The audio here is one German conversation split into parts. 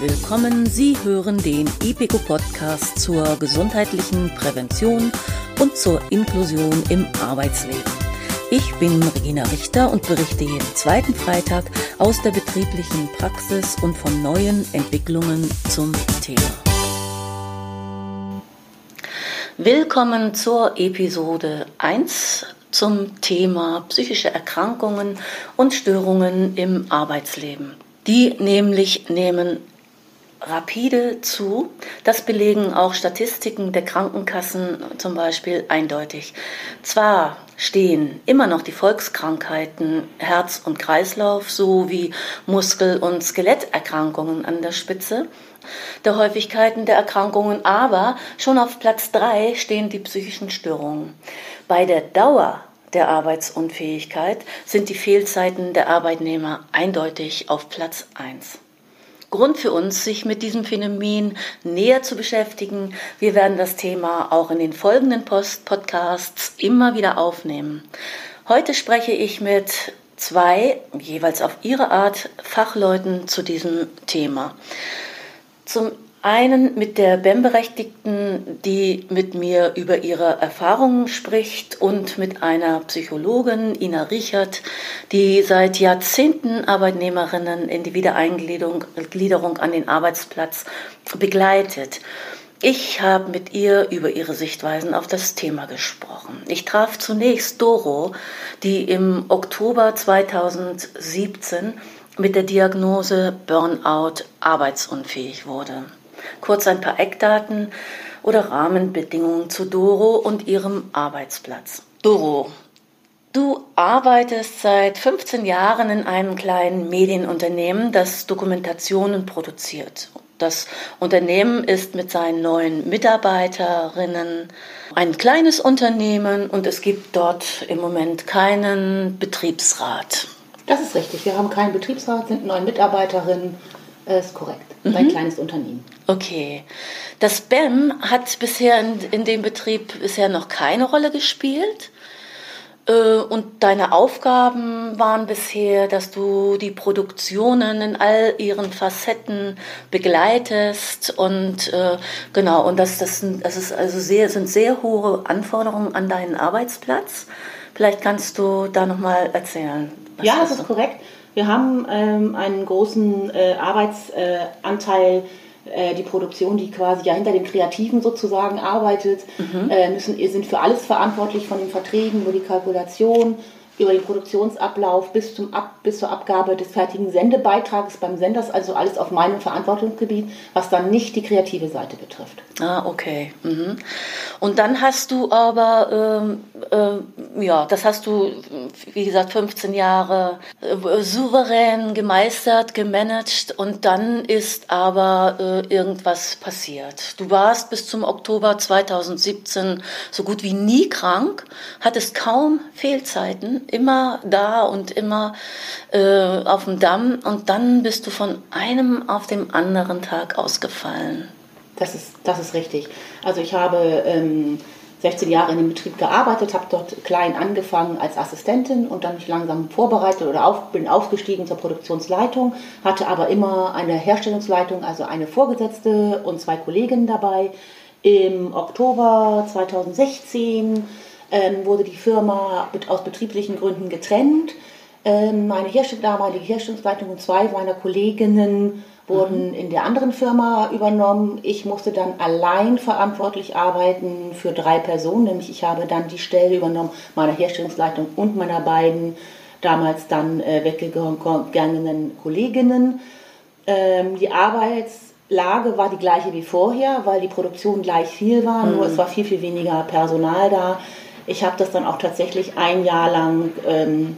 willkommen. Sie hören den IPECO Podcast zur gesundheitlichen Prävention und zur Inklusion im Arbeitsleben. Ich bin Regina Richter und berichte jeden zweiten Freitag aus der betrieblichen Praxis und von neuen Entwicklungen zum Thema. Willkommen zur Episode 1 zum Thema psychische Erkrankungen und Störungen im Arbeitsleben. Die nämlich nehmen rapide zu. Das belegen auch Statistiken der Krankenkassen zum Beispiel eindeutig. Zwar stehen immer noch die Volkskrankheiten Herz und Kreislauf sowie Muskel- und Skeletterkrankungen an der Spitze der Häufigkeiten der Erkrankungen, aber schon auf Platz drei stehen die psychischen Störungen. Bei der Dauer der Arbeitsunfähigkeit sind die Fehlzeiten der Arbeitnehmer eindeutig auf Platz 1. Grund für uns, sich mit diesem Phänomen näher zu beschäftigen. Wir werden das Thema auch in den folgenden Post Podcasts immer wieder aufnehmen. Heute spreche ich mit zwei, jeweils auf ihre Art, Fachleuten zu diesem Thema. Zum einen mit der BEM-Berechtigten, die mit mir über ihre Erfahrungen spricht und mit einer Psychologin, Ina Richert, die seit Jahrzehnten Arbeitnehmerinnen in die Wiedereingliederung an den Arbeitsplatz begleitet. Ich habe mit ihr über ihre Sichtweisen auf das Thema gesprochen. Ich traf zunächst Doro, die im Oktober 2017 mit der Diagnose Burnout arbeitsunfähig wurde. Kurz ein paar Eckdaten oder Rahmenbedingungen zu Doro und ihrem Arbeitsplatz. Doro, du arbeitest seit 15 Jahren in einem kleinen Medienunternehmen, das Dokumentationen produziert. Das Unternehmen ist mit seinen neuen Mitarbeiterinnen ein kleines Unternehmen und es gibt dort im Moment keinen Betriebsrat. Das ist richtig. Wir haben keinen Betriebsrat, sind neun Mitarbeiterinnen. Das ist korrekt. Mhm. Ein kleines Unternehmen. Okay. Das BEM hat bisher in, in dem Betrieb bisher noch keine Rolle gespielt. Äh, und deine Aufgaben waren bisher, dass du die Produktionen in all ihren Facetten begleitest und äh, genau und das, das, sind, das ist also sehr, sind sehr hohe Anforderungen an deinen Arbeitsplatz. Vielleicht kannst du da noch mal erzählen. ja, das ist korrekt. Wir haben ähm, einen großen äh, Arbeitsanteil, äh, die Produktion, die quasi ja hinter den Kreativen sozusagen arbeitet, mhm. äh, müssen, sind für alles verantwortlich, von den Verträgen über die Kalkulation, über den Produktionsablauf bis, zum Ab, bis zur Abgabe des fertigen Sendebeitrages beim Sender, also alles auf meinem Verantwortungsgebiet, was dann nicht die kreative Seite betrifft. Ah, okay. Mhm. Und dann hast du aber, ähm, äh, ja, das hast du, wie gesagt, 15 Jahre äh, souverän gemeistert, gemanagt und dann ist aber äh, irgendwas passiert. Du warst bis zum Oktober 2017 so gut wie nie krank, hattest kaum Fehlzeiten immer da und immer äh, auf dem Damm und dann bist du von einem auf dem anderen Tag ausgefallen. Das ist, das ist richtig. Also ich habe ähm, 16 Jahre in dem Betrieb gearbeitet, habe dort klein angefangen als Assistentin und dann mich langsam vorbereitet oder auf, bin aufgestiegen zur Produktionsleitung, hatte aber immer eine Herstellungsleitung, also eine Vorgesetzte und zwei Kolleginnen dabei. Im Oktober 2016 ähm, wurde die Firma aus betrieblichen Gründen getrennt. Ähm, meine Herstell damalige Herstellungsleitung und zwei meiner Kolleginnen wurden mhm. in der anderen Firma übernommen. Ich musste dann allein verantwortlich arbeiten für drei Personen, nämlich ich habe dann die Stelle übernommen meiner Herstellungsleitung und meiner beiden damals dann äh, weggegangenen Kolleginnen. Ähm, die Arbeitslage war die gleiche wie vorher, weil die Produktion gleich viel war, mhm. nur es war viel, viel weniger Personal da. Ich habe das dann auch tatsächlich ein Jahr lang, ähm,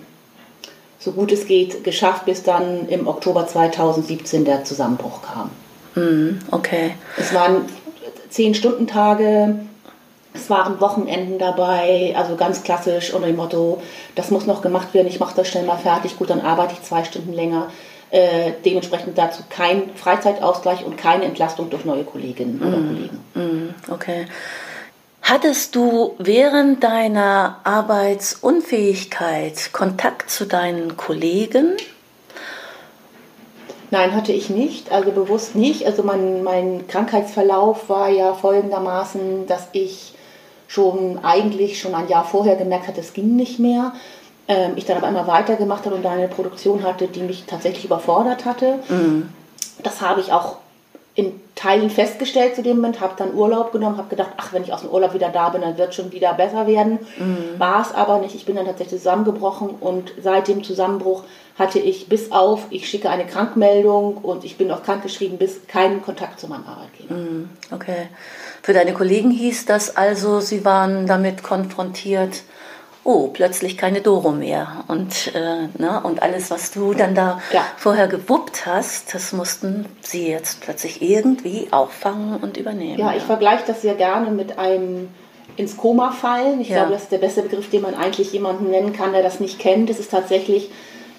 so gut es geht, geschafft, bis dann im Oktober 2017 der Zusammenbruch kam. Mm, okay. Es waren zehn Stunden Tage, es waren Wochenenden dabei, also ganz klassisch unter dem Motto, das muss noch gemacht werden, ich mache das schnell mal fertig, gut, dann arbeite ich zwei Stunden länger. Äh, dementsprechend dazu kein Freizeitausgleich und keine Entlastung durch neue Kolleginnen oder mm, Kollegen. Mm, okay. Hattest du während deiner Arbeitsunfähigkeit Kontakt zu deinen Kollegen? Nein, hatte ich nicht, also bewusst nicht. Also mein, mein Krankheitsverlauf war ja folgendermaßen, dass ich schon eigentlich schon ein Jahr vorher gemerkt hatte, es ging nicht mehr. Ähm, ich dann aber immer weitergemacht habe und da eine Produktion hatte, die mich tatsächlich überfordert hatte. Mhm. Das habe ich auch in Teilen festgestellt zu dem Moment, habe dann Urlaub genommen, habe gedacht, ach, wenn ich aus dem Urlaub wieder da bin, dann wird es schon wieder besser werden. Mhm. War es aber nicht. Ich bin dann tatsächlich zusammengebrochen und seit dem Zusammenbruch hatte ich bis auf, ich schicke eine Krankmeldung und ich bin auch krankgeschrieben, bis keinen Kontakt zu meinem Arbeitgeber. Mhm. Okay. Für deine Kollegen hieß das also, sie waren damit konfrontiert, oh, plötzlich keine Doro mehr. Und, äh, ne, und alles, was du dann da ja. vorher gewuppt hast, das mussten sie jetzt plötzlich irgendwie auffangen und übernehmen. Ja, ich vergleiche das sehr gerne mit einem ins Koma fallen. Ich ja. glaube, das ist der beste Begriff, den man eigentlich jemanden nennen kann, der das nicht kennt. Es ist tatsächlich,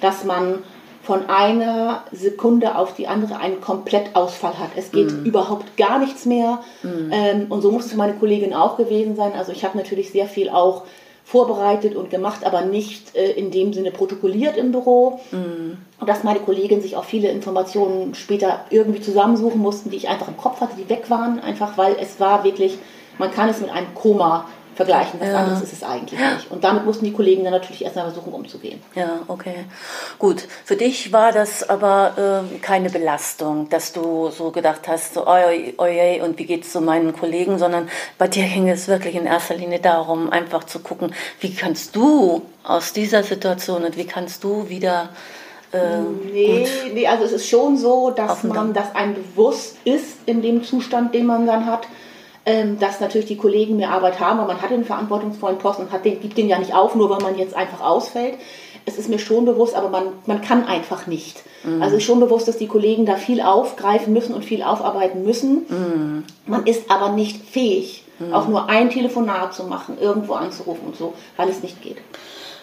dass man von einer Sekunde auf die andere einen Komplettausfall hat. Es geht mm. überhaupt gar nichts mehr. Mm. Ähm, und so muss es für meine Kollegin auch gewesen sein. Also ich habe natürlich sehr viel auch vorbereitet und gemacht, aber nicht äh, in dem Sinne protokolliert im Büro. Mhm. Und dass meine Kolleginnen sich auch viele Informationen später irgendwie zusammensuchen mussten, die ich einfach im Kopf hatte, die weg waren, einfach weil es war wirklich, man kann es mit einem Koma vergleichen. Was ja. anderes ist es eigentlich nicht. Und damit mussten die Kollegen dann natürlich erstmal versuchen, umzugehen. Ja, okay. Gut. Für dich war das aber äh, keine Belastung, dass du so gedacht hast, so, oi, oi, und wie geht es zu meinen Kollegen, sondern bei dir ging es wirklich in erster Linie darum, einfach zu gucken, wie kannst du aus dieser Situation und wie kannst du wieder äh, nee, nee, also es ist schon so, dass man, dass einem bewusst ist in dem Zustand, den man dann hat, ähm, dass natürlich die Kollegen mehr Arbeit haben, aber man hat den verantwortungsvollen Posten und hat den, gibt den ja nicht auf, nur weil man jetzt einfach ausfällt. Es ist mir schon bewusst, aber man, man kann einfach nicht. Mhm. Also ist schon bewusst, dass die Kollegen da viel aufgreifen müssen und viel aufarbeiten müssen. Mhm. Man ist aber nicht fähig, mhm. auch nur ein Telefonat zu machen, irgendwo anzurufen und so, weil es nicht geht.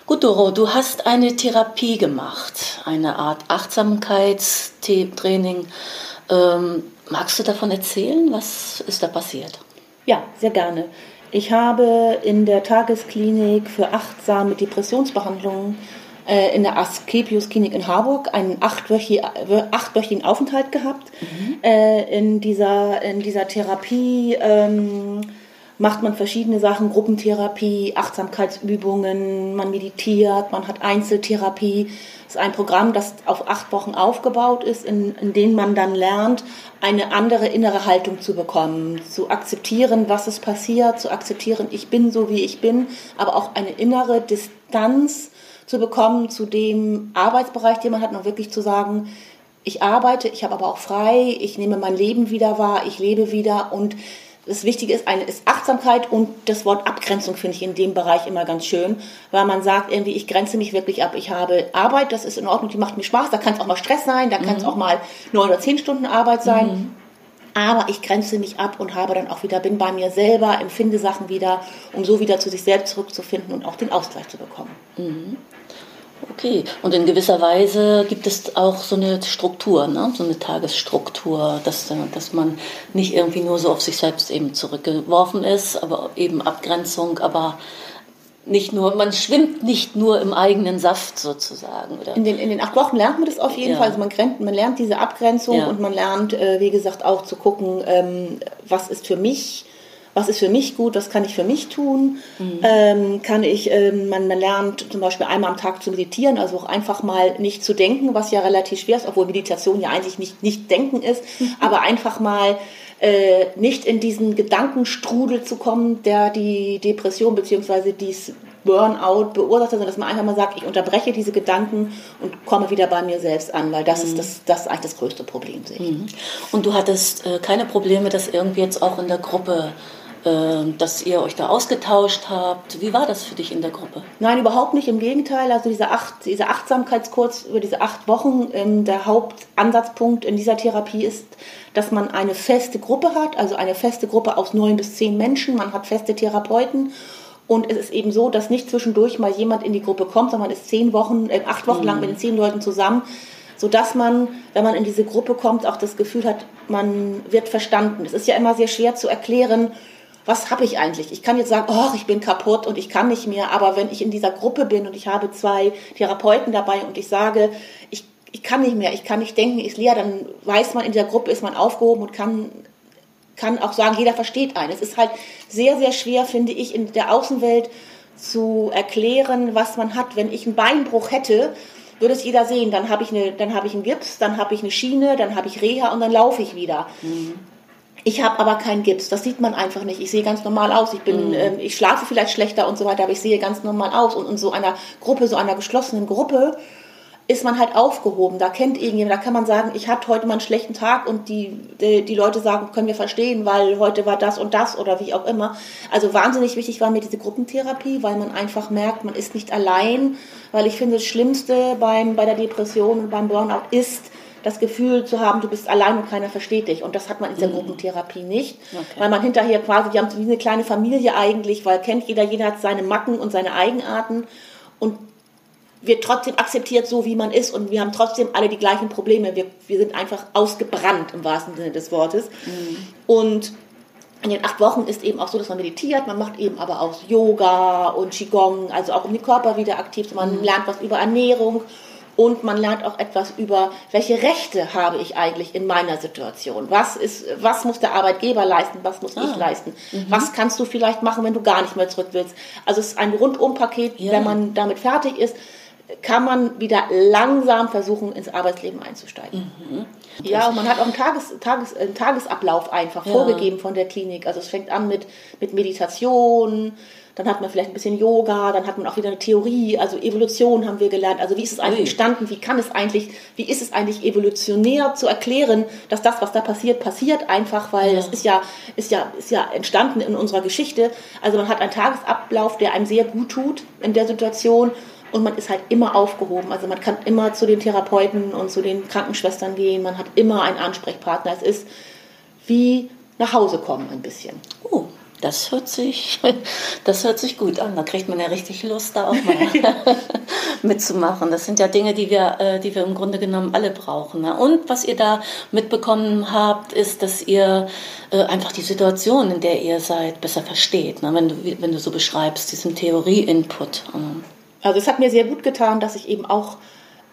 Gut, Doro, du hast eine Therapie gemacht, eine Art Achtsamkeitstraining. Ähm, magst du davon erzählen? Was ist da passiert? Ja, sehr gerne. Ich habe in der Tagesklinik für achtsame Depressionsbehandlung äh, in der Asklepios Klinik in Harburg einen achtwöchigen Aufenthalt gehabt. Mhm. Äh, in, dieser, in dieser Therapie ähm, macht man verschiedene Sachen, Gruppentherapie, Achtsamkeitsübungen, man meditiert, man hat Einzeltherapie. Das ist ein Programm, das auf acht Wochen aufgebaut ist, in, in dem man dann lernt, eine andere innere Haltung zu bekommen, zu akzeptieren, was es passiert, zu akzeptieren, ich bin so, wie ich bin, aber auch eine innere Distanz zu bekommen zu dem Arbeitsbereich, den man hat, noch wirklich zu sagen, ich arbeite, ich habe aber auch frei, ich nehme mein Leben wieder wahr, ich lebe wieder und das Wichtige ist, eine ist Achtsamkeit und das Wort Abgrenzung finde ich in dem Bereich immer ganz schön, weil man sagt irgendwie, ich grenze mich wirklich ab. Ich habe Arbeit, das ist in Ordnung, die macht mir Spaß, da kann es auch mal Stress sein, da kann es mhm. auch mal neun oder zehn Stunden Arbeit sein. Mhm. Aber ich grenze mich ab und habe dann auch wieder, bin bei mir selber, empfinde Sachen wieder, um so wieder zu sich selbst zurückzufinden und auch den Ausgleich zu bekommen. Mhm. Okay, und in gewisser Weise gibt es auch so eine Struktur, ne? so eine Tagesstruktur, dass, dass man nicht irgendwie nur so auf sich selbst eben zurückgeworfen ist, aber eben Abgrenzung, aber nicht nur, man schwimmt nicht nur im eigenen Saft sozusagen. Oder? In, den, in den acht Wochen lernt man das auf jeden ja. Fall. Also man, grenzt, man lernt diese Abgrenzung ja. und man lernt, äh, wie gesagt, auch zu gucken, ähm, was ist für mich was ist für mich gut, was kann ich für mich tun. Mhm. Ähm, kann ich, ähm, man, man lernt zum Beispiel einmal am Tag zu meditieren, also auch einfach mal nicht zu denken, was ja relativ schwer ist, obwohl Meditation ja eigentlich nicht, nicht denken ist, mhm. aber einfach mal äh, nicht in diesen Gedankenstrudel zu kommen, der die Depression bzw. dies Burnout beursacht, sondern dass man einfach mal sagt, ich unterbreche diese Gedanken und komme wieder bei mir selbst an, weil das mhm. ist das, das eigentlich das größte Problem, sehe ich. Mhm. Und du hattest äh, keine Probleme, das irgendwie jetzt auch in der Gruppe dass ihr euch da ausgetauscht habt. Wie war das für dich in der Gruppe? Nein, überhaupt nicht. Im Gegenteil. Also dieser, acht, dieser Achtsamkeitskurs über diese acht Wochen, ähm, der Hauptansatzpunkt in dieser Therapie ist, dass man eine feste Gruppe hat, also eine feste Gruppe aus neun bis zehn Menschen. Man hat feste Therapeuten. Und es ist eben so, dass nicht zwischendurch mal jemand in die Gruppe kommt, sondern man ist zehn Wochen, äh, acht Wochen mhm. lang mit den zehn Leuten zusammen sodass man, wenn man in diese Gruppe kommt, auch das Gefühl hat, man wird verstanden. Es ist ja immer sehr schwer zu erklären, was habe ich eigentlich? Ich kann jetzt sagen, oh, ich bin kaputt und ich kann nicht mehr, aber wenn ich in dieser Gruppe bin und ich habe zwei Therapeuten dabei und ich sage, ich ich kann nicht mehr, ich kann nicht denken, ist leer, dann weiß man, in der Gruppe ist man aufgehoben und kann, kann auch sagen, jeder versteht einen. Es ist halt sehr, sehr schwer, finde ich, in der Außenwelt zu erklären, was man hat. Wenn ich einen Beinbruch hätte, würde es jeder sehen. Dann habe ich, eine, dann hab ich einen Gips, dann habe ich eine Schiene, dann habe ich Reha und dann laufe ich wieder. Mhm. Ich habe aber keinen Gips, das sieht man einfach nicht. Ich sehe ganz normal aus. Ich bin, mhm. ähm, ich schlafe vielleicht schlechter und so weiter, aber ich sehe ganz normal aus. Und in so einer Gruppe, so einer geschlossenen Gruppe, ist man halt aufgehoben. Da kennt irgendjemand, da kann man sagen, ich hatte heute mal einen schlechten Tag und die, die, die, Leute sagen, können wir verstehen, weil heute war das und das oder wie auch immer. Also wahnsinnig wichtig war mir diese Gruppentherapie, weil man einfach merkt, man ist nicht allein, weil ich finde, das Schlimmste beim, bei der Depression und beim Burnout ist, das Gefühl zu haben, du bist allein und keiner versteht dich. Und das hat man in dieser mhm. Gruppentherapie nicht, okay. weil man hinterher quasi, die haben so wie eine kleine Familie eigentlich, weil kennt jeder, jeder hat seine Macken und seine Eigenarten. Und wird trotzdem akzeptiert, so wie man ist und wir haben trotzdem alle die gleichen Probleme. Wir, wir sind einfach ausgebrannt im wahrsten Sinne des Wortes. Mhm. Und in den acht Wochen ist eben auch so, dass man meditiert, man macht eben aber auch Yoga und Qigong, also auch um den Körper wieder aktiv zu machen. Man lernt was über Ernährung und man lernt auch etwas über, welche Rechte habe ich eigentlich in meiner Situation? Was ist, was muss der Arbeitgeber leisten? Was muss ah. ich leisten? Mhm. Was kannst du vielleicht machen, wenn du gar nicht mehr zurück willst? Also es ist ein Rundumpaket, ja. wenn man damit fertig ist kann man wieder langsam versuchen, ins Arbeitsleben einzusteigen. Mhm. Ja, und man hat auch einen, Tages, Tages, einen Tagesablauf einfach ja. vorgegeben von der Klinik. Also es fängt an mit, mit Meditation, dann hat man vielleicht ein bisschen Yoga, dann hat man auch wieder eine Theorie, also Evolution haben wir gelernt. Also wie ist es eigentlich entstanden, wie kann es eigentlich, wie ist es eigentlich evolutionär zu erklären, dass das, was da passiert, passiert einfach, weil ja. das ist ja, ist ja, ist ja entstanden in unserer Geschichte. Also man hat einen Tagesablauf, der einem sehr gut tut in der Situation und man ist halt immer aufgehoben. Also man kann immer zu den Therapeuten und zu den Krankenschwestern gehen. Man hat immer einen Ansprechpartner. Es ist wie nach Hause kommen ein bisschen. Oh, das hört sich, das hört sich gut an. Da kriegt man ja richtig Lust, da auch mal mitzumachen. Das sind ja Dinge, die wir, äh, die wir im Grunde genommen alle brauchen. Ne? Und was ihr da mitbekommen habt, ist, dass ihr äh, einfach die Situation, in der ihr seid, besser versteht. Ne? Wenn du, wenn du so beschreibst, diesen Theorie-Input. Also es hat mir sehr gut getan, dass ich eben auch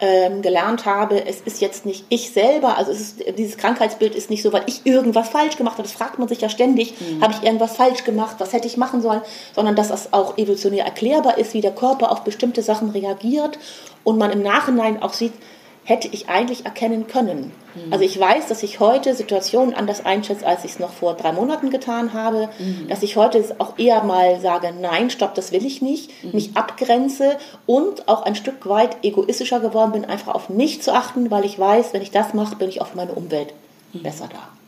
ähm, gelernt habe, es ist jetzt nicht ich selber, also ist, dieses Krankheitsbild ist nicht so, weil ich irgendwas falsch gemacht habe, das fragt man sich ja ständig, mhm. habe ich irgendwas falsch gemacht, was hätte ich machen sollen, sondern dass das auch evolutionär erklärbar ist, wie der Körper auf bestimmte Sachen reagiert und man im Nachhinein auch sieht, hätte ich eigentlich erkennen können. Mhm. Also ich weiß, dass ich heute Situationen anders einschätze, als ich es noch vor drei Monaten getan habe. Mhm. Dass ich heute auch eher mal sage, nein, stopp, das will ich nicht. Mhm. Mich abgrenze und auch ein Stück weit egoistischer geworden bin, einfach auf mich zu achten, weil ich weiß, wenn ich das mache, bin ich auch für meine Umwelt mhm. besser da.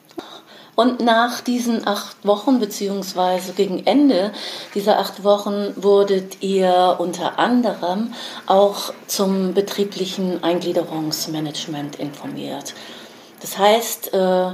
Und nach diesen acht Wochen, beziehungsweise gegen Ende dieser acht Wochen, wurdet ihr unter anderem auch zum betrieblichen Eingliederungsmanagement informiert. Das heißt, äh,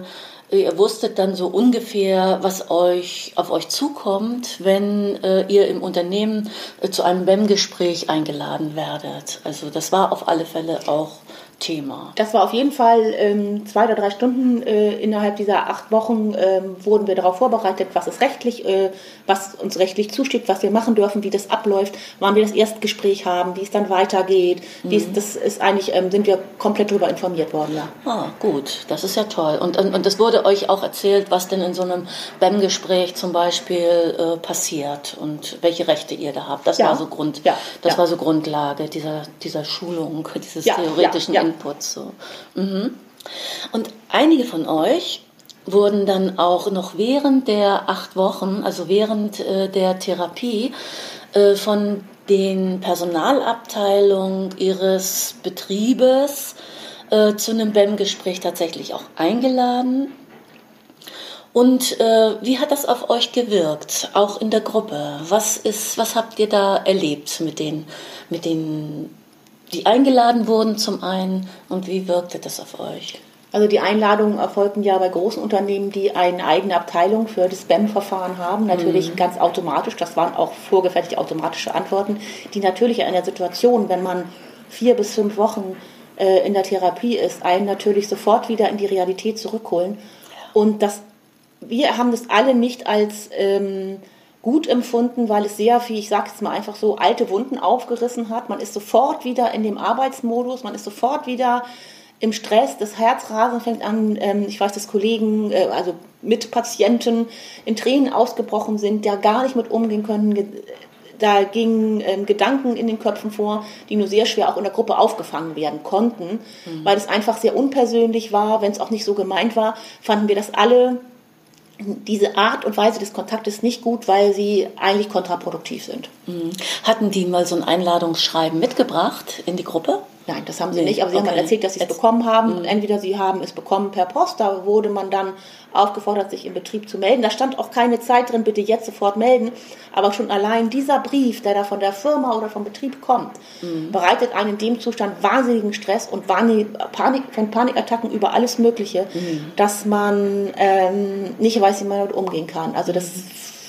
ihr wusstet dann so ungefähr, was euch auf euch zukommt, wenn äh, ihr im Unternehmen äh, zu einem BEM-Gespräch eingeladen werdet. Also das war auf alle Fälle auch Thema. Das war auf jeden Fall ähm, zwei oder drei Stunden äh, innerhalb dieser acht Wochen ähm, wurden wir darauf vorbereitet, was es rechtlich, äh, was uns rechtlich zusteht, was wir machen dürfen, wie das abläuft, wann wir das Erstgespräch haben, wie es dann weitergeht. Mhm. Wie das ist eigentlich ähm, sind wir komplett darüber informiert worden, ja. Ah, gut, das ist ja toll. Und und, und es wurde euch auch erzählt, was denn in so einem BEM-Gespräch zum Beispiel äh, passiert und welche Rechte ihr da habt. Das ja. war so Grund, ja. das ja. war so Grundlage dieser dieser Schulung, dieses theoretischen Inputs. So. Mhm. Und einige von euch wurden dann auch noch während der acht Wochen, also während äh, der Therapie, äh, von den Personalabteilungen ihres Betriebes äh, zu einem BEM-Gespräch tatsächlich auch eingeladen. Und äh, wie hat das auf euch gewirkt, auch in der Gruppe? Was ist, was habt ihr da erlebt mit den, mit den die eingeladen wurden zum einen und wie wirkte das auf euch? Also die Einladungen erfolgten ja bei großen Unternehmen, die eine eigene Abteilung für das Spam-Verfahren haben, natürlich mhm. ganz automatisch. Das waren auch vorgefertigte automatische Antworten, die natürlich in einer Situation, wenn man vier bis fünf Wochen äh, in der Therapie ist, einen natürlich sofort wieder in die Realität zurückholen. Und das, wir haben das alle nicht als ähm, gut empfunden, weil es sehr viel, ich sage jetzt mal einfach so, alte Wunden aufgerissen hat. Man ist sofort wieder in dem Arbeitsmodus, man ist sofort wieder im Stress, das Herzrasen fängt an, ähm, ich weiß, dass Kollegen, äh, also Mitpatienten in Tränen ausgebrochen sind, der gar nicht mit umgehen können. Da gingen ähm, Gedanken in den Köpfen vor, die nur sehr schwer auch in der Gruppe aufgefangen werden konnten, mhm. weil es einfach sehr unpersönlich war. Wenn es auch nicht so gemeint war, fanden wir das alle diese Art und Weise des Kontaktes nicht gut, weil sie eigentlich kontraproduktiv sind. Mhm. Hatten die mal so ein Einladungsschreiben mitgebracht in die Gruppe? Nein, das haben sie nicht, aber sie okay. haben halt erzählt, dass sie es bekommen haben. Mhm. Entweder sie haben es bekommen per Post, da wurde man dann aufgefordert, sich im Betrieb zu melden. Da stand auch keine Zeit drin, bitte jetzt sofort melden. Aber schon allein dieser Brief, der da von der Firma oder vom Betrieb kommt, mhm. bereitet einen in dem Zustand wahnsinnigen Stress und Panik, von Panikattacken über alles Mögliche, mhm. dass man ähm, nicht weiß, wie man damit umgehen kann. Also das mhm.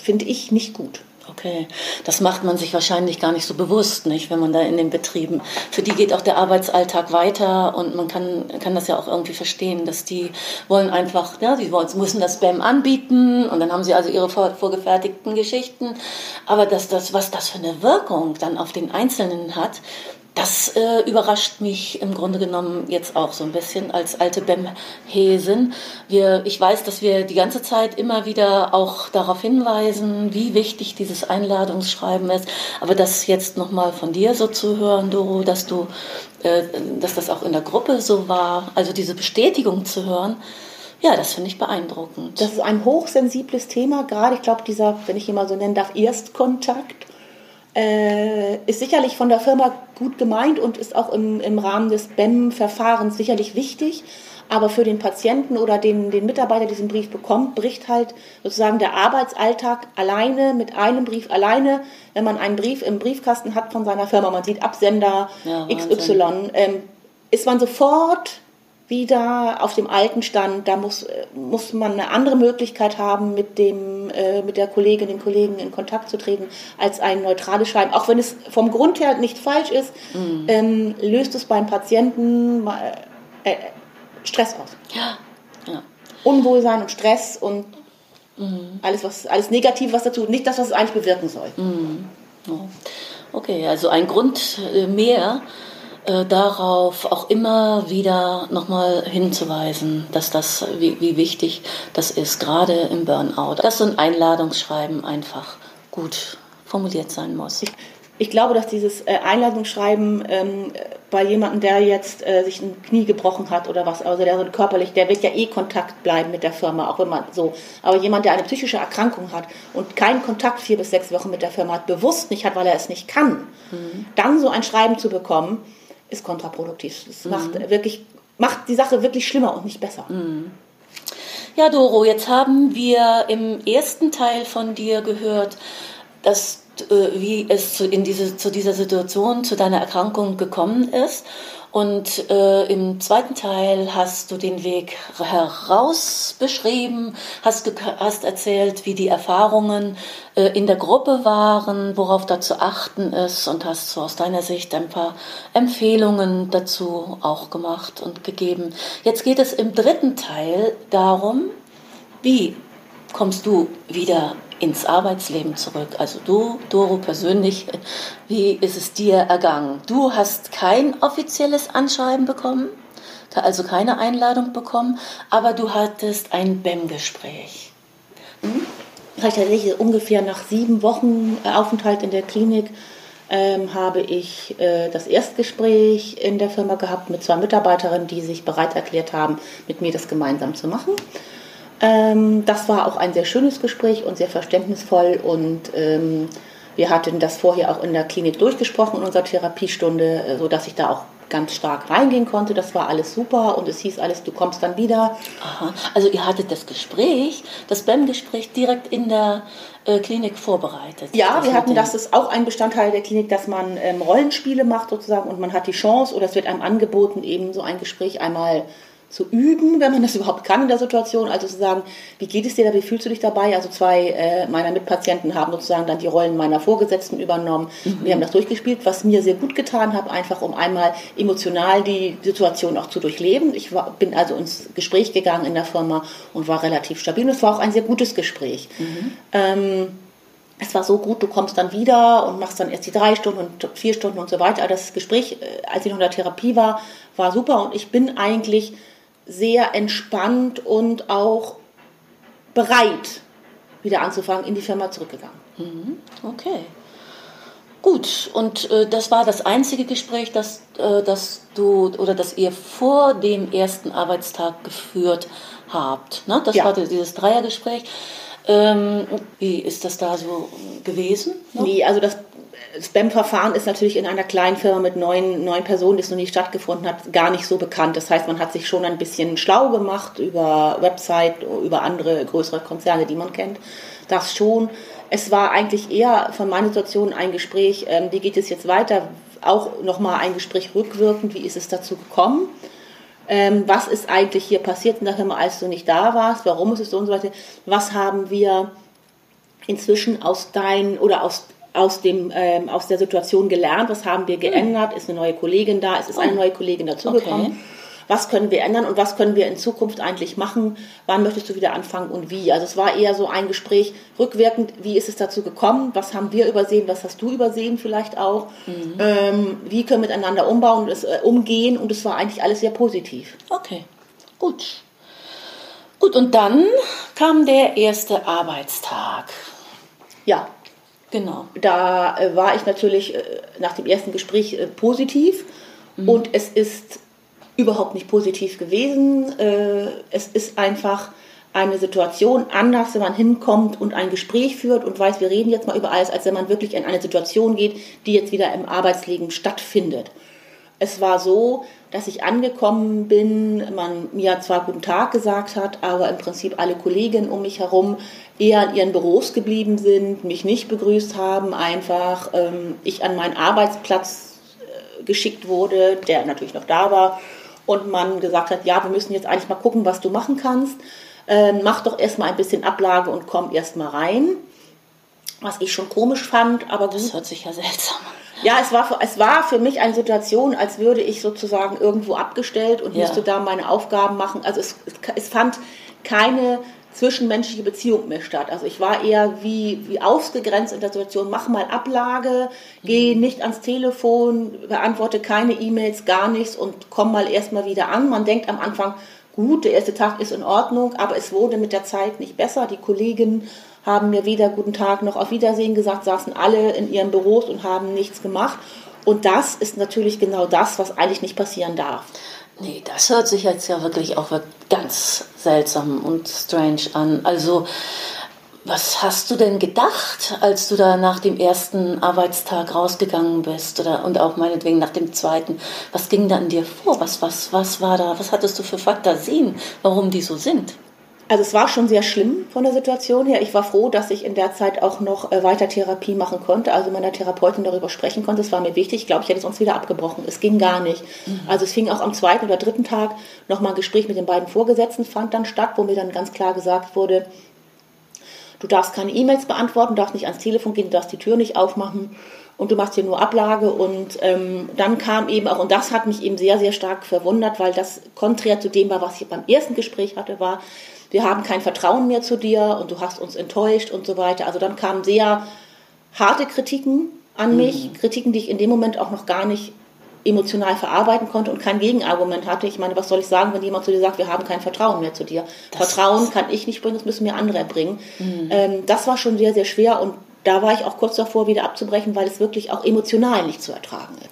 finde ich nicht gut. Okay, das macht man sich wahrscheinlich gar nicht so bewusst, nicht, wenn man da in den Betrieben. Für die geht auch der Arbeitsalltag weiter und man kann, kann das ja auch irgendwie verstehen, dass die wollen einfach, ja, die wollen, müssen das Spam anbieten und dann haben sie also ihre vorgefertigten Geschichten. Aber dass das, was das für eine Wirkung dann auf den Einzelnen hat, das äh, überrascht mich im Grunde genommen jetzt auch so ein bisschen als alte Bem-Häsin. ich weiß, dass wir die ganze Zeit immer wieder auch darauf hinweisen, wie wichtig dieses Einladungsschreiben ist. Aber das jetzt nochmal von dir so zu hören, Doro, dass du, äh, dass das auch in der Gruppe so war, also diese Bestätigung zu hören, ja, das finde ich beeindruckend. Das ist ein hochsensibles Thema, gerade ich glaube, dieser, wenn ich ihn mal so nennen darf, Erstkontakt äh, ist sicherlich von der Firma gut gemeint und ist auch im, im Rahmen des BEM-Verfahrens sicherlich wichtig. Aber für den Patienten oder den, den Mitarbeiter, der diesen Brief bekommt, bricht halt sozusagen der Arbeitsalltag alleine mit einem Brief alleine. Wenn man einen Brief im Briefkasten hat von seiner Firma, man sieht Absender ja, XY, ähm, ist man sofort wieder auf dem alten Stand. Da muss, muss man eine andere Möglichkeit haben, mit, dem, äh, mit der Kollegin, den Kollegen in Kontakt zu treten, als ein neutrales Schreiben. Auch wenn es vom Grund her nicht falsch ist, mhm. ähm, löst es beim Patienten äh, Stress aus. Ja. ja. Unwohlsein und Stress und mhm. alles, was, alles Negativ, was dazu, nicht das, was es eigentlich bewirken soll. Mhm. Okay, also ein Grund äh, mehr äh, darauf auch immer wieder nochmal hinzuweisen, dass das, wie, wie wichtig das ist, gerade im Burnout, dass so ein Einladungsschreiben einfach gut formuliert sein muss. Ich, ich glaube, dass dieses äh, Einladungsschreiben ähm, bei jemandem, der jetzt äh, sich ein Knie gebrochen hat oder was, also der so körperlich, der wird ja eh Kontakt bleiben mit der Firma, auch wenn man so. Aber jemand, der eine psychische Erkrankung hat und keinen Kontakt vier bis sechs Wochen mit der Firma hat, bewusst nicht hat, weil er es nicht kann, mhm. dann so ein Schreiben zu bekommen, ist kontraproduktiv. Das mhm. macht wirklich, macht die Sache wirklich schlimmer und nicht besser. Mhm. Ja, Doro, jetzt haben wir im ersten Teil von dir gehört, dass äh, wie es zu, in diese, zu dieser Situation, zu deiner Erkrankung gekommen ist. Und äh, im zweiten Teil hast du den Weg heraus beschrieben, hast, hast erzählt, wie die Erfahrungen äh, in der Gruppe waren, worauf da zu achten ist und hast so aus deiner Sicht ein paar Empfehlungen dazu auch gemacht und gegeben. Jetzt geht es im dritten Teil darum, wie kommst du wieder ins Arbeitsleben zurück. Also du, Doro persönlich, wie ist es dir ergangen? Du hast kein offizielles Anschreiben bekommen, also keine Einladung bekommen, aber du hattest ein BEM-Gespräch. Hm? Tatsächlich ungefähr nach sieben Wochen Aufenthalt in der Klinik ähm, habe ich äh, das Erstgespräch in der Firma gehabt mit zwei Mitarbeiterinnen, die sich bereit erklärt haben, mit mir das gemeinsam zu machen. Ähm, das war auch ein sehr schönes Gespräch und sehr verständnisvoll und ähm, wir hatten das vorher auch in der Klinik durchgesprochen in unserer Therapiestunde, äh, sodass ich da auch ganz stark reingehen konnte. Das war alles super und es hieß alles, du kommst dann wieder. Aha. Also ihr hattet das Gespräch, das BEM-Gespräch direkt in der äh, Klinik vorbereitet. Ja, das wir hatten, das ist auch ein Bestandteil der Klinik, dass man ähm, Rollenspiele macht sozusagen und man hat die Chance oder es wird einem angeboten, eben so ein Gespräch einmal zu üben, wenn man das überhaupt kann in der Situation. Also zu sagen, wie geht es dir da, wie fühlst du dich dabei? Also zwei äh, meiner Mitpatienten haben sozusagen dann die Rollen meiner Vorgesetzten übernommen. Mhm. Wir haben das durchgespielt, was mir sehr gut getan hat, einfach um einmal emotional die Situation auch zu durchleben. Ich war, bin also ins Gespräch gegangen in der Firma und war relativ stabil. Und es war auch ein sehr gutes Gespräch. Mhm. Ähm, es war so gut, du kommst dann wieder und machst dann erst die drei Stunden und vier Stunden und so weiter. Das Gespräch, äh, als ich noch in der Therapie war, war super und ich bin eigentlich sehr entspannt und auch bereit, wieder anzufangen, in die Firma zurückgegangen. Mhm. Okay. Gut, und äh, das war das einzige Gespräch, das, äh, das du oder das ihr vor dem ersten Arbeitstag geführt habt. Ne? Das ja. war dieses Dreiergespräch. Ähm, wie ist das da so gewesen? Ne? Nee, also das Spam-Verfahren ist natürlich in einer kleinen Firma mit neun, neun Personen, die es noch nie stattgefunden hat, gar nicht so bekannt. Das heißt, man hat sich schon ein bisschen schlau gemacht über Website, über andere größere Konzerne, die man kennt. Das schon. Es war eigentlich eher von meiner Situation ein Gespräch, ähm, wie geht es jetzt weiter? Auch nochmal ein Gespräch rückwirkend, wie ist es dazu gekommen? Ähm, was ist eigentlich hier passiert in der Firma, als du nicht da warst? Warum ist es so und so weiter? Was haben wir inzwischen aus dein oder aus aus, dem, ähm, aus der Situation gelernt, was haben wir geändert, ist eine neue Kollegin da, es ist eine oh. neue Kollegin dazugekommen. Okay. Was können wir ändern und was können wir in Zukunft eigentlich machen? Wann möchtest du wieder anfangen und wie? Also es war eher so ein Gespräch rückwirkend, wie ist es dazu gekommen? Was haben wir übersehen? Was hast du übersehen vielleicht auch? Mhm. Ähm, wie können wir miteinander umbauen und es, äh, umgehen? Und es war eigentlich alles sehr positiv. Okay, gut. Gut, und dann kam der erste Arbeitstag. Ja, Genau. Da äh, war ich natürlich äh, nach dem ersten Gespräch äh, positiv mhm. und es ist überhaupt nicht positiv gewesen. Es ist einfach eine Situation anders, wenn man hinkommt und ein Gespräch führt und weiß, wir reden jetzt mal über alles, als wenn man wirklich in eine Situation geht, die jetzt wieder im Arbeitsleben stattfindet. Es war so, dass ich angekommen bin, man mir zwar guten Tag gesagt hat, aber im Prinzip alle Kolleginnen um mich herum eher in ihren Büros geblieben sind, mich nicht begrüßt haben, einfach ähm, ich an meinen Arbeitsplatz äh, geschickt wurde, der natürlich noch da war, und man gesagt hat, ja, wir müssen jetzt eigentlich mal gucken, was du machen kannst. Ähm, mach doch erstmal ein bisschen Ablage und komm erstmal rein. Was ich schon komisch fand, aber gut. Das hört sich ja seltsam an. Ja, es war, es war für mich eine Situation, als würde ich sozusagen irgendwo abgestellt und ja. müsste da meine Aufgaben machen. Also es, es fand keine zwischenmenschliche Beziehung mehr statt. Also ich war eher wie, wie ausgegrenzt in der Situation, mach mal Ablage, geh mhm. nicht ans Telefon, beantworte keine E-Mails, gar nichts und komm mal erstmal wieder an. Man denkt am Anfang, gut, der erste Tag ist in Ordnung, aber es wurde mit der Zeit nicht besser. Die Kollegen haben mir weder guten Tag noch auf Wiedersehen gesagt, saßen alle in ihren Büros und haben nichts gemacht. Und das ist natürlich genau das, was eigentlich nicht passieren darf. Nee, das hört sich jetzt ja wirklich auch ganz seltsam und strange an. Also, was hast du denn gedacht, als du da nach dem ersten Arbeitstag rausgegangen bist oder und auch meinetwegen nach dem zweiten? Was ging da in dir vor? Was, was, was war da? Was hattest du für Fantasien, warum die so sind? Also es war schon sehr schlimm von der Situation her. Ich war froh, dass ich in der Zeit auch noch äh, weiter Therapie machen konnte, also meiner Therapeutin darüber sprechen konnte. Das war mir wichtig. Ich glaube, ich hätte es uns wieder abgebrochen. Es ging gar nicht. Mhm. Also es fing auch am zweiten oder dritten Tag nochmal ein Gespräch mit den beiden Vorgesetzten fand dann statt, wo mir dann ganz klar gesagt wurde, du darfst keine E-Mails beantworten, darfst nicht ans Telefon gehen, du darfst die Tür nicht aufmachen und du machst hier nur Ablage. Und ähm, dann kam eben auch, und das hat mich eben sehr, sehr stark verwundert, weil das konträr zu dem war, was ich beim ersten Gespräch hatte, war, wir haben kein Vertrauen mehr zu dir und du hast uns enttäuscht und so weiter. Also dann kamen sehr harte Kritiken an mich, mhm. Kritiken, die ich in dem Moment auch noch gar nicht emotional verarbeiten konnte und kein Gegenargument hatte. Ich meine, was soll ich sagen, wenn jemand zu dir sagt, wir haben kein Vertrauen mehr zu dir? Das Vertrauen kann ich nicht bringen, das müssen mir andere bringen. Mhm. Ähm, das war schon sehr, sehr schwer und da war ich auch kurz davor, wieder abzubrechen, weil es wirklich auch emotional nicht zu ertragen ist.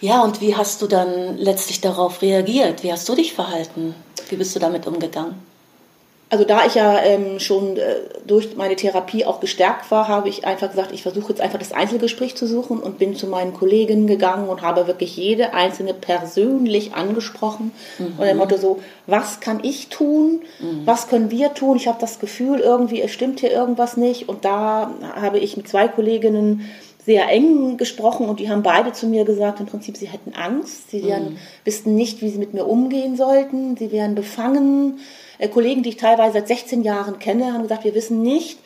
Ja, und wie hast du dann letztlich darauf reagiert? Wie hast du dich verhalten? Wie bist du damit umgegangen? Also da ich ja ähm, schon äh, durch meine Therapie auch gestärkt war, habe ich einfach gesagt, ich versuche jetzt einfach das Einzelgespräch zu suchen und bin zu meinen Kollegen gegangen und habe wirklich jede einzelne persönlich angesprochen. Mhm. Und der Motto so, was kann ich tun? Mhm. Was können wir tun? Ich habe das Gefühl, irgendwie, es stimmt hier irgendwas nicht. Und da habe ich mit zwei Kolleginnen sehr eng gesprochen und die haben beide zu mir gesagt, im Prinzip, sie hätten Angst, sie wären, mhm. wüssten nicht, wie sie mit mir umgehen sollten, sie wären befangen Kollegen, die ich teilweise seit 16 Jahren kenne, haben gesagt, wir wissen nicht,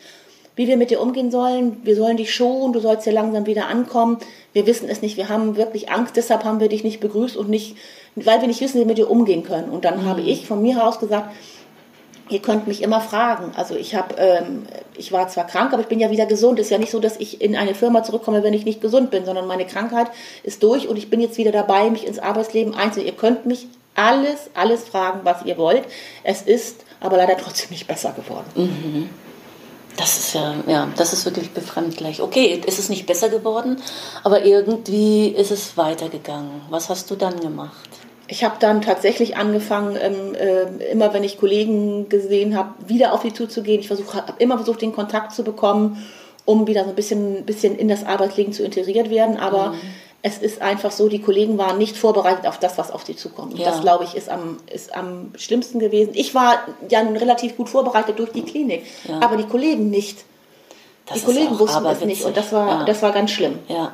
wie wir mit dir umgehen sollen. Wir sollen dich schonen, du sollst hier langsam wieder ankommen. Wir wissen es nicht, wir haben wirklich Angst, deshalb haben wir dich nicht begrüßt und nicht, weil wir nicht wissen, wie wir mit dir umgehen können. Und dann mhm. habe ich von mir aus gesagt, ihr könnt mich immer fragen. Also ich habe, ähm, ich war zwar krank, aber ich bin ja wieder gesund. Es ist ja nicht so, dass ich in eine Firma zurückkomme, wenn ich nicht gesund bin, sondern meine Krankheit ist durch und ich bin jetzt wieder dabei, mich ins Arbeitsleben einzunehmen. Ihr könnt mich alles, alles fragen, was ihr wollt. Es ist aber leider trotzdem nicht besser geworden. Mhm. Das ist ja, ja, das ist wirklich befremdlich. Okay, es ist nicht besser geworden, aber irgendwie ist es weitergegangen. Was hast du dann gemacht? Ich habe dann tatsächlich angefangen, ähm, äh, immer wenn ich Kollegen gesehen habe, wieder auf die zuzugehen. Ich habe immer versucht, den Kontakt zu bekommen, um wieder so ein bisschen, bisschen in das Arbeitsleben zu integriert werden. Aber mhm. Es ist einfach so, die Kollegen waren nicht vorbereitet auf das, was auf sie zukommt. Ja. Das, glaube ich, ist am, ist am schlimmsten gewesen. Ich war ja nun relativ gut vorbereitet durch die Klinik, ja. aber die Kollegen nicht. Das die Kollegen wussten es nicht und das war, ja. das war ganz schlimm. Ja.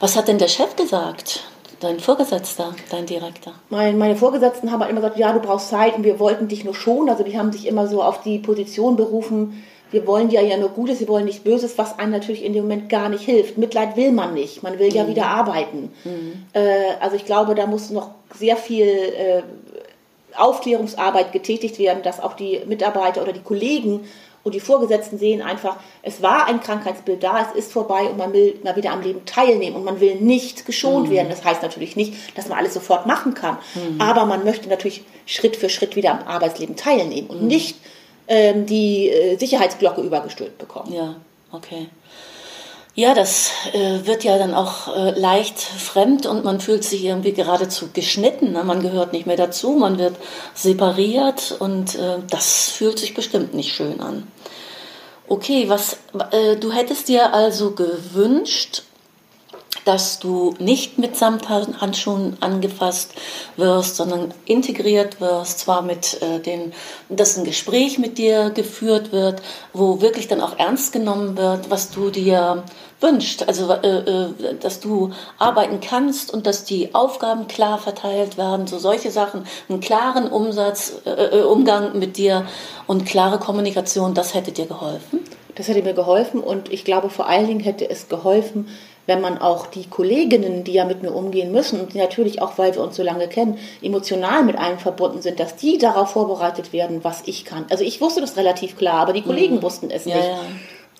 Was hat denn der Chef gesagt? Dein Vorgesetzter, dein Direktor? Mein, meine Vorgesetzten haben halt immer gesagt, ja, du brauchst Zeit und wir wollten dich nur schon. Also die haben sich immer so auf die Position berufen, wir wollen dir ja nur Gutes, wir wollen nichts Böses, was einem natürlich in dem Moment gar nicht hilft. Mitleid will man nicht, man will ja mhm. wieder arbeiten. Mhm. Äh, also ich glaube, da muss noch sehr viel äh, Aufklärungsarbeit getätigt werden, dass auch die Mitarbeiter oder die Kollegen und die Vorgesetzten sehen einfach, es war ein Krankheitsbild da, es ist vorbei und man will mal wieder am Leben teilnehmen und man will nicht geschont mhm. werden. Das heißt natürlich nicht, dass man alles sofort machen kann, mhm. aber man möchte natürlich Schritt für Schritt wieder am Arbeitsleben teilnehmen und mhm. nicht die äh, Sicherheitsglocke übergestülpt bekommen. Ja, okay. Ja, das äh, wird ja dann auch äh, leicht fremd und man fühlt sich irgendwie geradezu geschnitten. Ne? Man gehört nicht mehr dazu, man wird separiert und äh, das fühlt sich bestimmt nicht schön an. Okay, was äh, du hättest dir also gewünscht, dass du nicht mit Samthandschuhen angefasst wirst, sondern integriert wirst, zwar mit äh, den, dass ein Gespräch mit dir geführt wird, wo wirklich dann auch ernst genommen wird, was du dir wünscht, also äh, äh, dass du arbeiten kannst und dass die Aufgaben klar verteilt werden, so solche Sachen, einen klaren Umsatz, äh, äh Umgang mit dir und klare Kommunikation, das hätte dir geholfen? Das hätte mir geholfen und ich glaube vor allen Dingen hätte es geholfen, wenn man auch die Kolleginnen, die ja mit mir umgehen müssen und die natürlich auch, weil wir uns so lange kennen, emotional mit einem verbunden sind, dass die darauf vorbereitet werden, was ich kann. Also ich wusste das relativ klar, aber die Kollegen mhm. wussten es nicht. Ja, ja.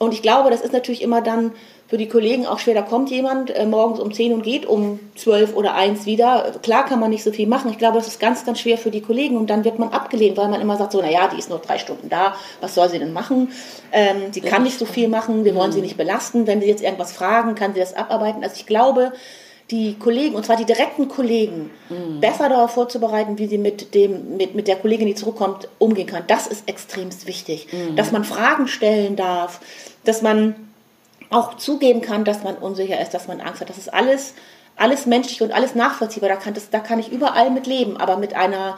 Und ich glaube, das ist natürlich immer dann für die Kollegen auch schwer. Da kommt jemand äh, morgens um 10 und geht um 12 oder 1 wieder. Klar kann man nicht so viel machen. Ich glaube, das ist ganz, ganz schwer für die Kollegen. Und dann wird man abgelehnt, weil man immer sagt, so, naja, die ist nur drei Stunden da. Was soll sie denn machen? Ähm, sie kann nicht so viel machen. Wir wollen sie nicht belasten. Wenn sie jetzt irgendwas fragen, kann sie das abarbeiten. Also ich glaube, die Kollegen, und zwar die direkten Kollegen, mhm. besser darauf vorzubereiten, wie sie mit, dem, mit, mit der Kollegin, die zurückkommt, umgehen kann. Das ist extremst wichtig. Mhm. Dass man Fragen stellen darf, dass man auch zugeben kann, dass man unsicher ist, dass man Angst hat. Das ist alles, alles menschlich und alles nachvollziehbar. Da kann, das, da kann ich überall mit leben, aber mit einer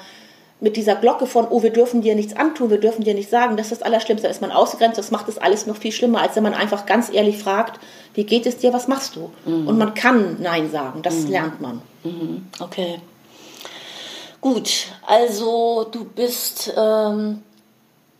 mit dieser Glocke von, oh, wir dürfen dir nichts antun, wir dürfen dir nichts sagen, das ist das Allerschlimmste. Da ist man ausgegrenzt, das macht das alles noch viel schlimmer, als wenn man einfach ganz ehrlich fragt, wie geht es dir, was machst du? Mhm. Und man kann Nein sagen, das mhm. lernt man. Mhm. Okay. Gut, also du bist ähm,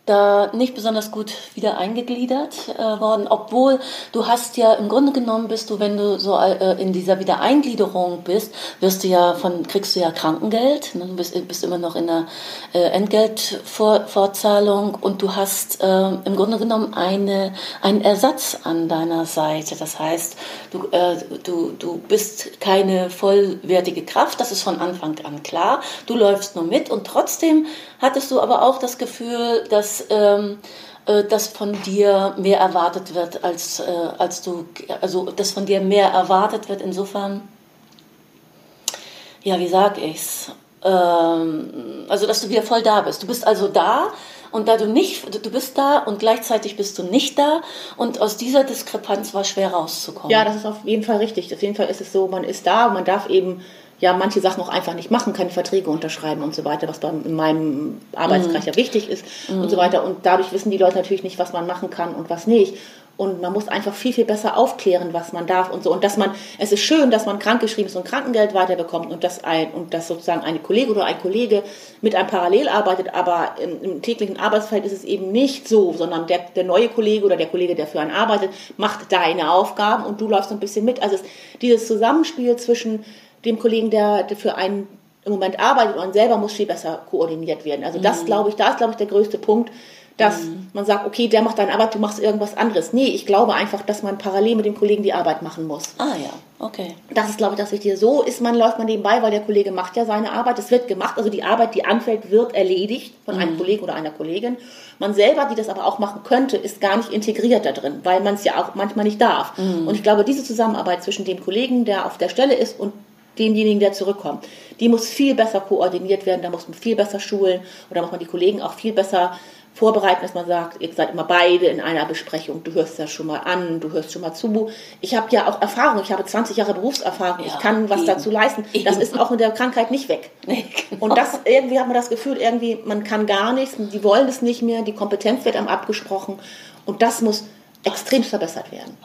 da nicht besonders gut wieder eingegliedert äh, worden, obwohl du hast ja im Grunde genommen bist du, wenn du so äh, in dieser Wiedereingliederung bist, wirst du ja von kriegst du ja Krankengeld, ne? du bist, bist immer noch in der äh, Entgeltfortzahlung und du hast äh, im Grunde genommen eine einen Ersatz an deiner Seite. Das heißt, du äh, du du bist keine vollwertige Kraft, das ist von Anfang an klar. Du läufst nur mit und trotzdem hattest du aber auch das Gefühl, dass, ähm, äh, dass von dir mehr erwartet wird, als, äh, als du, also dass von dir mehr erwartet wird. Insofern, ja, wie sag ich's? Ähm, also, dass du wieder voll da bist. Du bist also da und da du nicht, du bist da und gleichzeitig bist du nicht da und aus dieser Diskrepanz war schwer rauszukommen. Ja, das ist auf jeden Fall richtig. Auf jeden Fall ist es so, man ist da, man darf eben ja manche Sachen auch einfach nicht machen, keine Verträge unterschreiben und so weiter, was bei, in meinem Arbeitskreis mhm. ja wichtig ist mhm. und so weiter. Und dadurch wissen die Leute natürlich nicht, was man machen kann und was nicht. Und man muss einfach viel, viel besser aufklären, was man darf und so. Und dass man, es ist schön, dass man krankgeschrieben ist und Krankengeld weiterbekommt und dass ein, und dass sozusagen eine Kollegin oder ein Kollege mit einem Parallel arbeitet, aber im, im täglichen Arbeitsfeld ist es eben nicht so, sondern der, der neue Kollege oder der Kollege, der für einen arbeitet, macht deine Aufgaben und du läufst ein bisschen mit. Also es, dieses Zusammenspiel zwischen dem Kollegen, der, für einen im Moment arbeitet und man selber muss viel besser koordiniert werden. Also das glaube ich, da ist glaube ich der größte Punkt, dass mhm. man sagt, okay, der macht deine Arbeit, du machst irgendwas anderes. Nee, ich glaube einfach, dass man parallel mit dem Kollegen die Arbeit machen muss. Ah ja, okay. Das ist, glaube ich, das Wichtige. So ist man, läuft man nebenbei, weil der Kollege macht ja seine Arbeit. Es wird gemacht, also die Arbeit, die anfällt, wird erledigt von mhm. einem Kollegen oder einer Kollegin. Man selber, die das aber auch machen könnte, ist gar nicht integriert da drin, weil man es ja auch manchmal nicht darf. Mhm. Und ich glaube, diese Zusammenarbeit zwischen dem Kollegen, der auf der Stelle ist, und demjenigen, der zurückkommt. Die muss viel besser koordiniert werden, da muss man viel besser schulen oder muss man die Kollegen auch viel besser vorbereiten, dass man sagt, ihr seid immer beide in einer Besprechung, du hörst das schon mal an, du hörst schon mal zu. Ich habe ja auch Erfahrung, ich habe 20 Jahre Berufserfahrung, ja, ich kann was eben. dazu leisten. Das ist auch in der Krankheit nicht weg. Nee, genau. Und das irgendwie hat man das Gefühl, irgendwie man kann gar nichts, die wollen es nicht mehr, die Kompetenz wird einem abgesprochen und das muss extrem verbessert werden.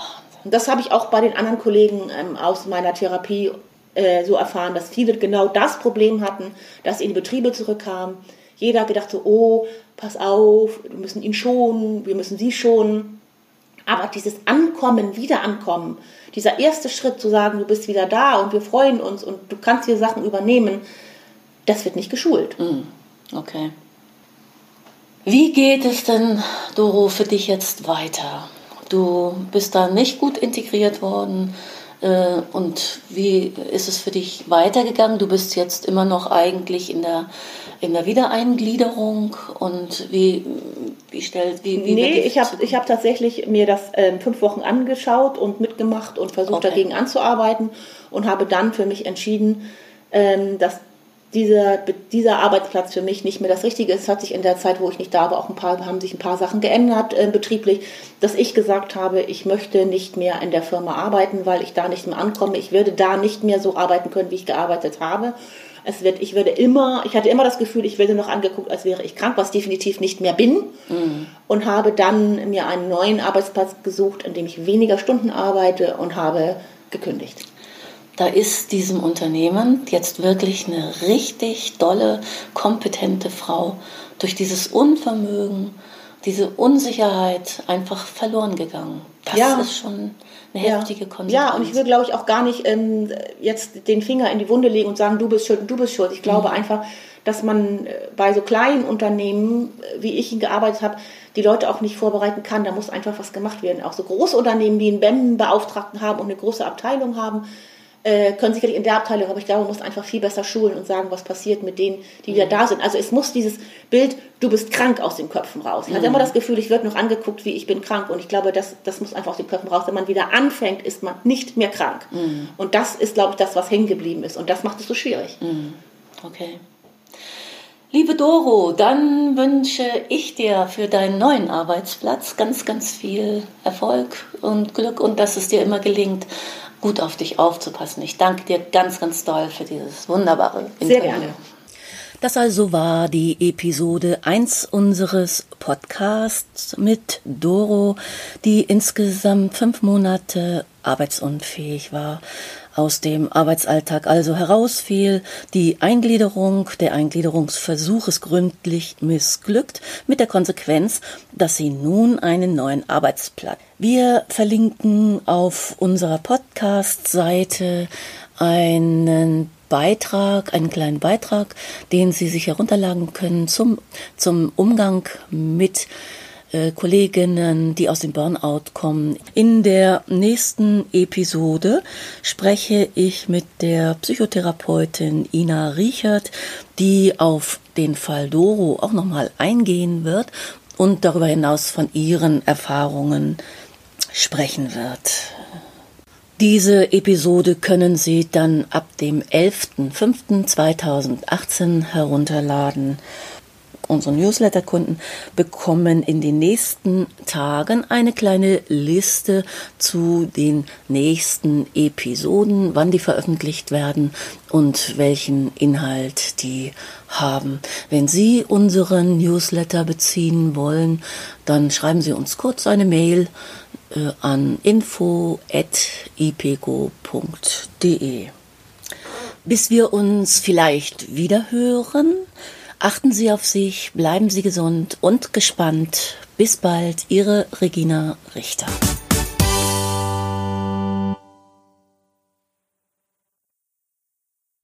Und das habe ich auch bei den anderen Kollegen ähm, aus meiner Therapie äh, so erfahren, dass viele genau das Problem hatten, dass sie in die Betriebe zurückkamen. Jeder gedacht so, oh, pass auf, wir müssen ihn schonen, wir müssen sie schonen. Aber dieses Ankommen, Wiederankommen, dieser erste Schritt zu sagen, du bist wieder da und wir freuen uns und du kannst hier Sachen übernehmen, das wird nicht geschult. Mm, okay. Wie geht es denn, Doro, für dich jetzt weiter? Du bist da nicht gut integriert worden. Äh, und wie ist es für dich weitergegangen? Du bist jetzt immer noch eigentlich in der, in der Wiedereingliederung und wie, wie stellt, wie, wie Nee, ich habe ich hab tatsächlich mir das ähm, fünf Wochen angeschaut und mitgemacht und versucht okay. dagegen anzuarbeiten und habe dann für mich entschieden, ähm, dass dieser, dieser Arbeitsplatz für mich nicht mehr das Richtige ist. Es hat sich in der Zeit, wo ich nicht da war, auch ein paar, haben sich ein paar Sachen geändert äh, betrieblich, dass ich gesagt habe, ich möchte nicht mehr in der Firma arbeiten, weil ich da nicht mehr ankomme. Ich würde da nicht mehr so arbeiten können, wie ich gearbeitet habe. Es wird, ich würde immer, ich hatte immer das Gefühl, ich werde noch angeguckt, als wäre ich krank, was definitiv nicht mehr bin. Mhm. Und habe dann mir einen neuen Arbeitsplatz gesucht, in dem ich weniger Stunden arbeite und habe gekündigt da ist diesem Unternehmen jetzt wirklich eine richtig dolle, kompetente Frau durch dieses Unvermögen, diese Unsicherheit einfach verloren gegangen. Das ja. ist schon eine heftige Konsequenz. Ja, und ich will, glaube ich, auch gar nicht ähm, jetzt den Finger in die Wunde legen und sagen, du bist schuld und du bist schuld. Ich glaube mhm. einfach, dass man äh, bei so kleinen Unternehmen, äh, wie ich ihn gearbeitet habe, die Leute auch nicht vorbereiten kann. Da muss einfach was gemacht werden. Auch so große Unternehmen, die einen BEM-Beauftragten haben und eine große Abteilung haben, können sicherlich in der Abteilung, aber ich glaube, man muss einfach viel besser schulen und sagen, was passiert mit denen, die wieder mhm. da sind. Also es muss dieses Bild, du bist krank aus den Köpfen raus. Ich mhm. hatte immer das Gefühl, ich werde noch angeguckt, wie ich bin krank und ich glaube, das, das muss einfach aus den Köpfen raus. Wenn man wieder anfängt, ist man nicht mehr krank. Mhm. Und das ist, glaube ich, das, was hängen geblieben ist und das macht es so schwierig. Mhm. Okay. Liebe Doro, dann wünsche ich dir für deinen neuen Arbeitsplatz ganz, ganz viel Erfolg und Glück und dass es dir immer gelingt, gut auf dich aufzupassen. Ich danke dir ganz, ganz doll für dieses wunderbare Interview. Sehr gerne. Das also war die Episode 1 unseres Podcasts mit Doro, die insgesamt fünf Monate arbeitsunfähig war aus dem Arbeitsalltag also herausfiel, die Eingliederung, der Eingliederungsversuch ist gründlich missglückt, mit der Konsequenz, dass sie nun einen neuen Arbeitsplatz. Wir verlinken auf unserer Podcast-Seite einen Beitrag, einen kleinen Beitrag, den Sie sich herunterladen können zum, zum Umgang mit äh, Kolleginnen, die aus dem Burnout kommen. In der nächsten Episode spreche ich mit der Psychotherapeutin Ina Riechert, die auf den Fall Doro auch nochmal eingehen wird und darüber hinaus von ihren Erfahrungen sprechen wird. Diese Episode können Sie dann ab dem 11.05.2018 herunterladen unsere Newsletter-Kunden bekommen in den nächsten Tagen eine kleine Liste zu den nächsten Episoden, wann die veröffentlicht werden und welchen Inhalt die haben. Wenn Sie unseren Newsletter beziehen wollen, dann schreiben Sie uns kurz eine Mail äh, an info@ipgo.de. Bis wir uns vielleicht wieder hören, Achten Sie auf sich, bleiben Sie gesund und gespannt. Bis bald, Ihre Regina Richter.